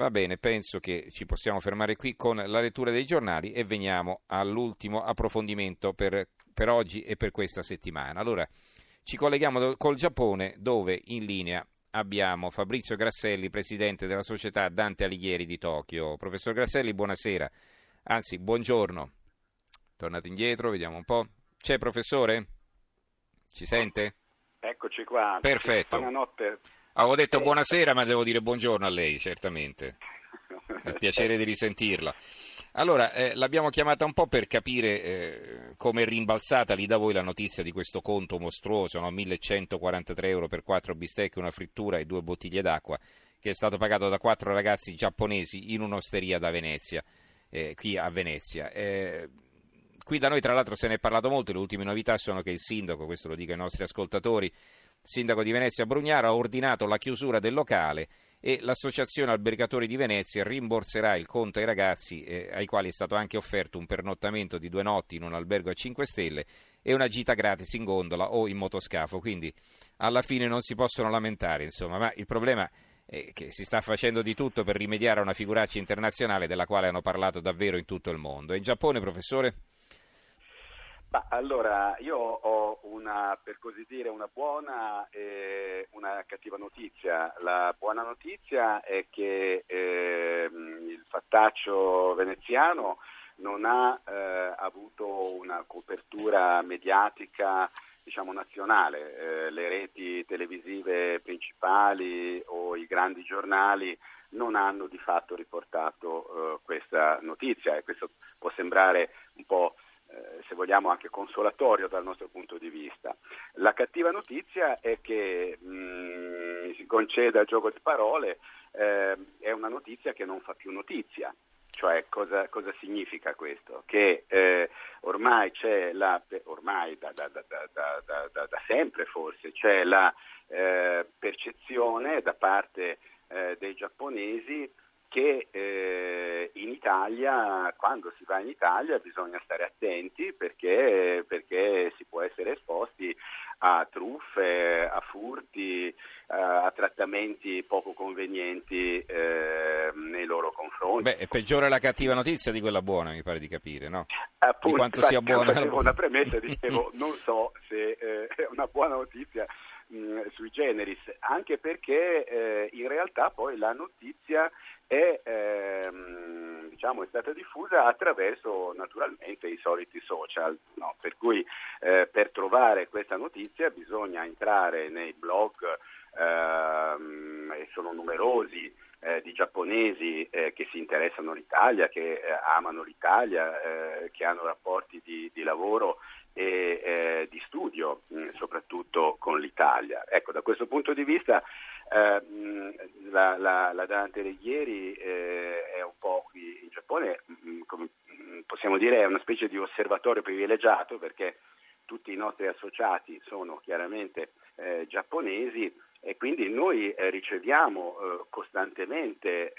Va bene, penso che ci possiamo fermare qui con la lettura dei giornali e veniamo all'ultimo approfondimento per, per oggi e per questa settimana. Allora, ci colleghiamo col Giappone dove in linea abbiamo Fabrizio Grasselli, presidente della società Dante Alighieri di Tokyo. Professor Grasselli, buonasera. Anzi, buongiorno. Tornate indietro, vediamo un po'. C'è professore? Ci sente? Eccoci qua. Perfetto. Buonanotte. Avevo detto buonasera, ma devo dire buongiorno a lei, certamente. È piacere di risentirla. Allora, eh, l'abbiamo chiamata un po' per capire eh, come è rimbalzata lì da voi la notizia di questo conto mostruoso, no? 1143 euro per quattro bistecche, una frittura e due bottiglie d'acqua, che è stato pagato da quattro ragazzi giapponesi in un'osteria da Venezia, eh, qui a Venezia. Eh, qui da noi tra l'altro se ne è parlato molto, le ultime novità sono che il sindaco, questo lo dico ai nostri ascoltatori, sindaco di Venezia Brugnaro ha ordinato la chiusura del locale e l'Associazione Albergatori di Venezia rimborserà il conto ai ragazzi eh, ai quali è stato anche offerto un pernottamento di due notti in un albergo a 5 stelle e una gita gratis in gondola o in motoscafo, quindi alla fine non si possono lamentare, insomma, ma il problema è che si sta facendo di tutto per rimediare a una figuraccia internazionale della quale hanno parlato davvero in tutto il mondo. in Giappone, professore? Bah, allora, io ho una, per così dire, una buona e una cattiva notizia. La buona notizia è che eh, il fattaccio veneziano non ha eh, avuto una copertura mediatica diciamo, nazionale. Eh, le reti televisive principali o i grandi giornali non hanno di fatto riportato eh, questa notizia e questo può sembrare un po' Eh, se vogliamo anche consolatorio dal nostro punto di vista. La cattiva notizia è che, mh, mm, mi si conceda il gioco di parole, eh, è una notizia che non fa più notizia. Cioè, cosa, cosa significa questo? Che eh, ormai c'è la, ormai da, da, da, da sempre forse, c'è la eh, percezione da parte eh, dei giapponesi che eh, in Italia, quando si va in Italia, bisogna stare attenti perché, perché si può essere esposti a truffe, a furti, a trattamenti poco convenienti eh, nei loro confronti. Beh, è peggiore la cattiva notizia di quella buona, mi pare di capire, no? Appunto, di quanto sia buona. Facevo una premessa dicevo, non so se eh, è una buona notizia mh, sui generis, anche perché eh, in realtà poi la notizia è, ehm, diciamo, è, stata diffusa attraverso naturalmente i soliti social, no? per cui eh, per trovare questa notizia bisogna entrare nei blog, ehm, e sono numerosi, eh, di giapponesi eh, che si interessano all'Italia, che eh, amano l'Italia, eh, che hanno rapporti di, di lavoro e eh, di studio, mh, soprattutto con l'Italia. Ecco, da questo punto di vista eh, la, la, la, Dante Alighieri eh, è un po' qui in Giappone, mh, come possiamo dire, è una specie di osservatorio privilegiato perché tutti i nostri associati sono chiaramente eh, giapponesi e quindi noi eh, riceviamo eh, costantemente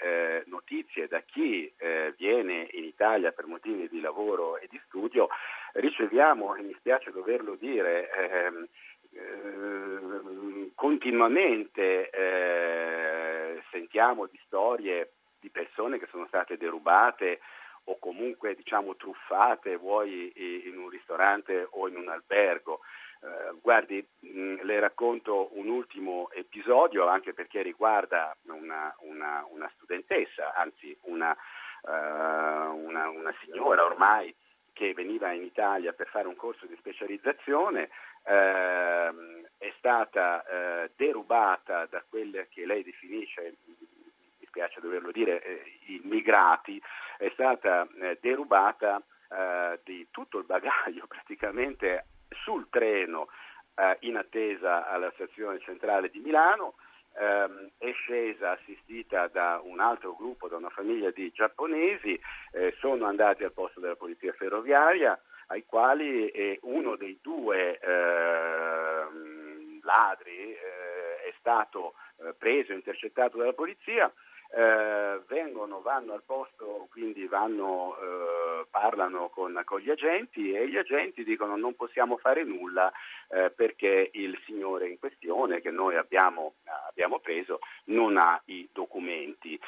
notizie da chi viene in Italia per motivi di lavoro e di studio, riceviamo, e mi spiace doverlo dire, eh, continuamente eh, sentiamo di storie di persone che sono state derubate o comunque diciamo truffate, vuoi in un ristorante o in un albergo. Eh, guardi, mh, le racconto un ultimo episodio anche perché riguarda una, una, una studentessa, anzi una, uh, una, signora ormai che veniva in Italia per fare un corso di specializzazione, ehm, è stata eh, derubata da quelle che lei definisce, mi spiace doverlo dire, eh, immigrati, è stata eh, derubata eh, di tutto il bagaglio praticamente sul treno eh, in attesa alla stazione centrale di Milano ehm, è scesa assistita da un altro gruppo, da una famiglia di giapponesi, eh, sono andati al posto della polizia ferroviaria ai quali eh, uno dei due ehm, ladri eh, è stato eh, preso, intercettato dalla polizia eh, vengono, vanno al posto, quindi vanno, parlano con, con, gli agenti e gli agenti dicono non possiamo fare nulla eh, perché il signore in questione che noi abbiamo, abbiamo preso non ha i documenti.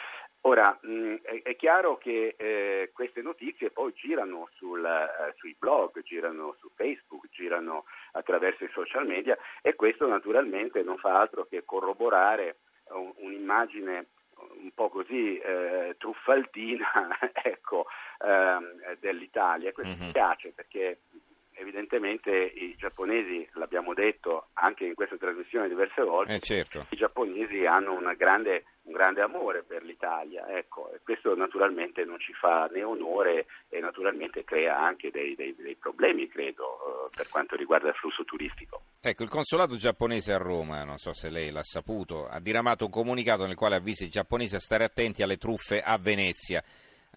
Ora, mh, è, chiaro che eh, queste notizie poi girano sul, eh, sui blog, girano su Facebook, girano attraverso i social media e questo naturalmente non fa altro che corroborare un, un'immagine un po' così eh, truffaldina ecco, ehm, dell'Italia. Questo mi piace perché evidentemente i giapponesi, l'abbiamo detto anche in questa trasmissione diverse volte, eh certo. i giapponesi hanno grande, un grande amore per l'Italia, ecco, e questo naturalmente non ci fa né onore e naturalmente crea anche dei, dei, dei problemi, credo, eh, per quanto riguarda il flusso turistico. Ecco, il consolato giapponese a Roma, non so se lei l'ha saputo, ha diramato un comunicato nel quale avvisa i giapponesi a stare attenti alle truffe a Venezia.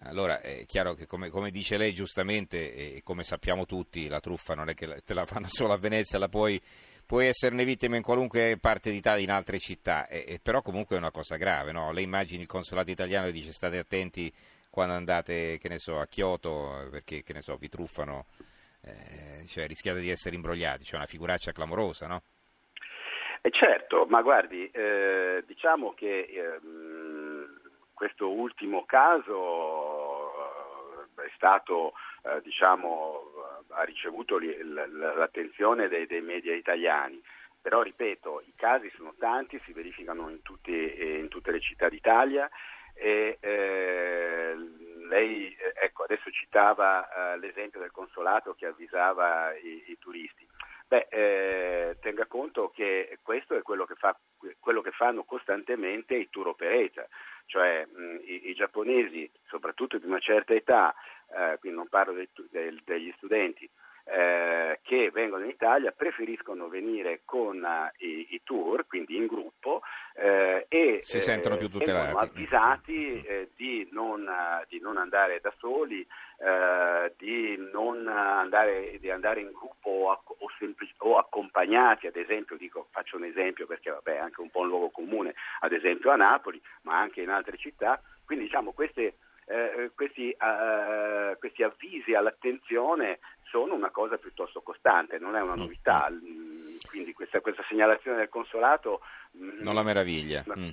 Allora è chiaro che come, come, dice lei giustamente e come sappiamo tutti la truffa non è che te la fanno solo a Venezia, la puoi, puoi esserne vittima in qualunque parte d'Italia, in altre città, e, e però comunque è una cosa grave, no? Lei immagini il consolato italiano e dice state attenti quando andate, so, a Kyoto perché, so, vi truffano, eh, cioè rischiate di essere imbrogliati, c'è una figuraccia clamorosa, no? Eh certo, ma guardi, eh, diciamo che eh, questo ultimo caso eh, è stato, eh, diciamo, ha ricevuto l'attenzione dei, dei, media italiani. Però ripeto, i casi sono tanti, si verificano in, tutti, in tutte le città d'Italia e eh, lei ecco, adesso citava eh, l'esempio del consolato che avvisava i, i turisti. Beh, eh, tenga conto che questo è quello che, fa, quello che fanno costantemente i tour operator cioè mh, i, i, giapponesi, soprattutto di una certa età, eh, quindi non parlo dei, del, degli studenti, eh, che vengono in Italia preferiscono venire con uh, i, i, tour, quindi in gruppo, eh, e si sentono più tutelati. avvisati eh, di non, di, non, andare da soli, di non andare, di andare in gruppo o, o, semplici, o, accompagnati, ad esempio, dico, faccio un esempio perché vabbè, è anche un po' un luogo comune, ad esempio a Napoli, ma anche in altre città, quindi diciamo queste eh, questi, uh, questi, avvisi all'attenzione sono una cosa piuttosto costante, non è una mm. novità. Quindi questa, questa segnalazione del consolato mm, non la meraviglia. Mm-hmm.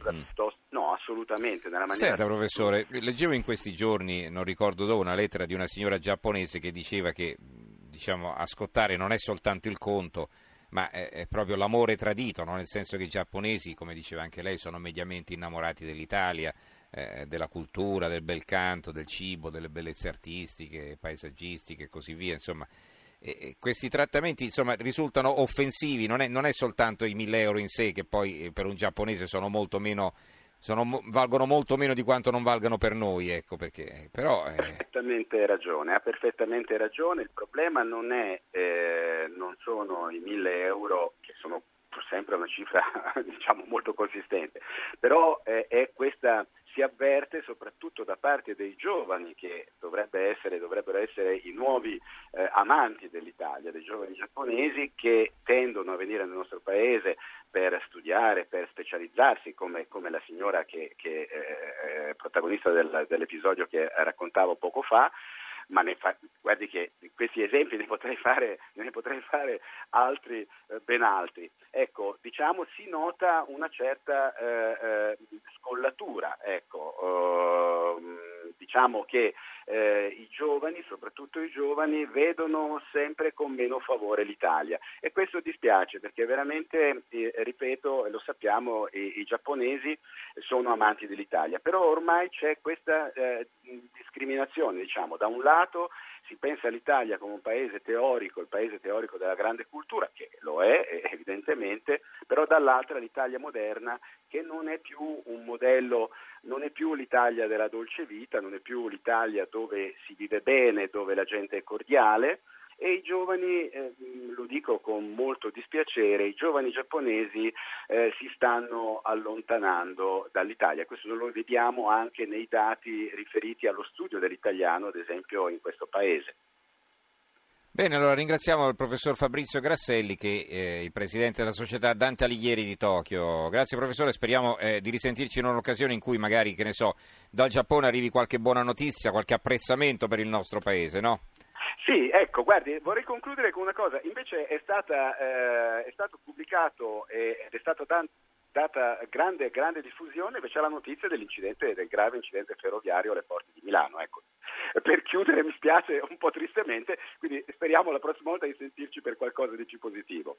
No, assolutamente. Nella maniera Senta, professore, leggevo in questi giorni, non ricordo dove, una lettera di una signora giapponese che diceva che diciamo, a scottare non è soltanto il conto, ma è, è proprio l'amore tradito, no? nel senso che i giapponesi, come diceva anche lei, sono mediamente innamorati dell'Italia, eh, della cultura, del bel canto, del cibo, delle bellezze artistiche, paesaggistiche e così via, insomma. E, e questi trattamenti insomma, risultano offensivi, non è, non è, soltanto i 1000 euro in sé che poi eh, per un giapponese sono molto meno, sono, valgono molto meno di quanto non valgano per noi, ecco perché, eh, però... Eh... Perfettamente ragione, ha perfettamente ragione, il problema non, è, eh, non sono i 1000 euro che sono sempre una cifra diciamo molto consistente, però eh, è questa si avverte soprattutto da parte dei giovani che dovrebbe essere, dovrebbero essere i nuovi eh, amanti dell'Italia, dei giovani giapponesi che tendono a venire nel nostro paese per studiare, per specializzarsi, come, come la signora che, che eh, è protagonista del, dell'episodio che raccontavo poco fa ma fa, guardi che questi esempi ne potrei fare, ne potrei fare altri, eh, ben altri. Ecco, diciamo si nota una certa eh, eh, scollatura, ecco, ehm, diciamo che eh, i giovani, soprattutto i giovani, vedono sempre con meno favore l'Italia. E questo dispiace perché veramente, eh, ripeto, lo sappiamo, i, i, giapponesi sono amanti dell'Italia, però ormai c'è questa eh, discriminazione, diciamo, da un lato si pensa all'Italia come un paese teorico, il paese teorico della grande cultura, che lo è evidentemente, però dall'altra l'Italia moderna che non è più un modello, non è più l'Italia della dolce vita, non è più l'Italia dove si vive bene, dove la gente è cordiale, e i giovani, eh, lo dico con molto dispiacere, i giovani giapponesi eh, si stanno allontanando dall'Italia. Questo lo vediamo anche nei dati riferiti allo studio dell'italiano, ad esempio in questo paese. Bene, allora ringraziamo il professor Fabrizio Grasselli che è il presidente della società Dante Alighieri di Tokyo. Grazie professore, speriamo eh, di risentirci in un'occasione in cui magari, che ne so, dal Giappone arrivi qualche buona notizia, qualche apprezzamento per il nostro paese, no? Sì, ecco, guardi, vorrei concludere con una cosa, invece è, stata, eh, è stato pubblicato ed è stato dan- data grande, grande diffusione invece la notizia dell'incidente, del grave incidente ferroviario alle porte di Milano. Ecco. Per chiudere mi spiace un po' tristemente, quindi speriamo la prossima volta di sentirci per qualcosa di più positivo.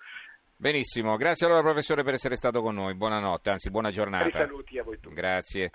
Benissimo, grazie allora professore per essere stato con noi, buonanotte, anzi buona giornata. Saluti a voi tutti. Grazie.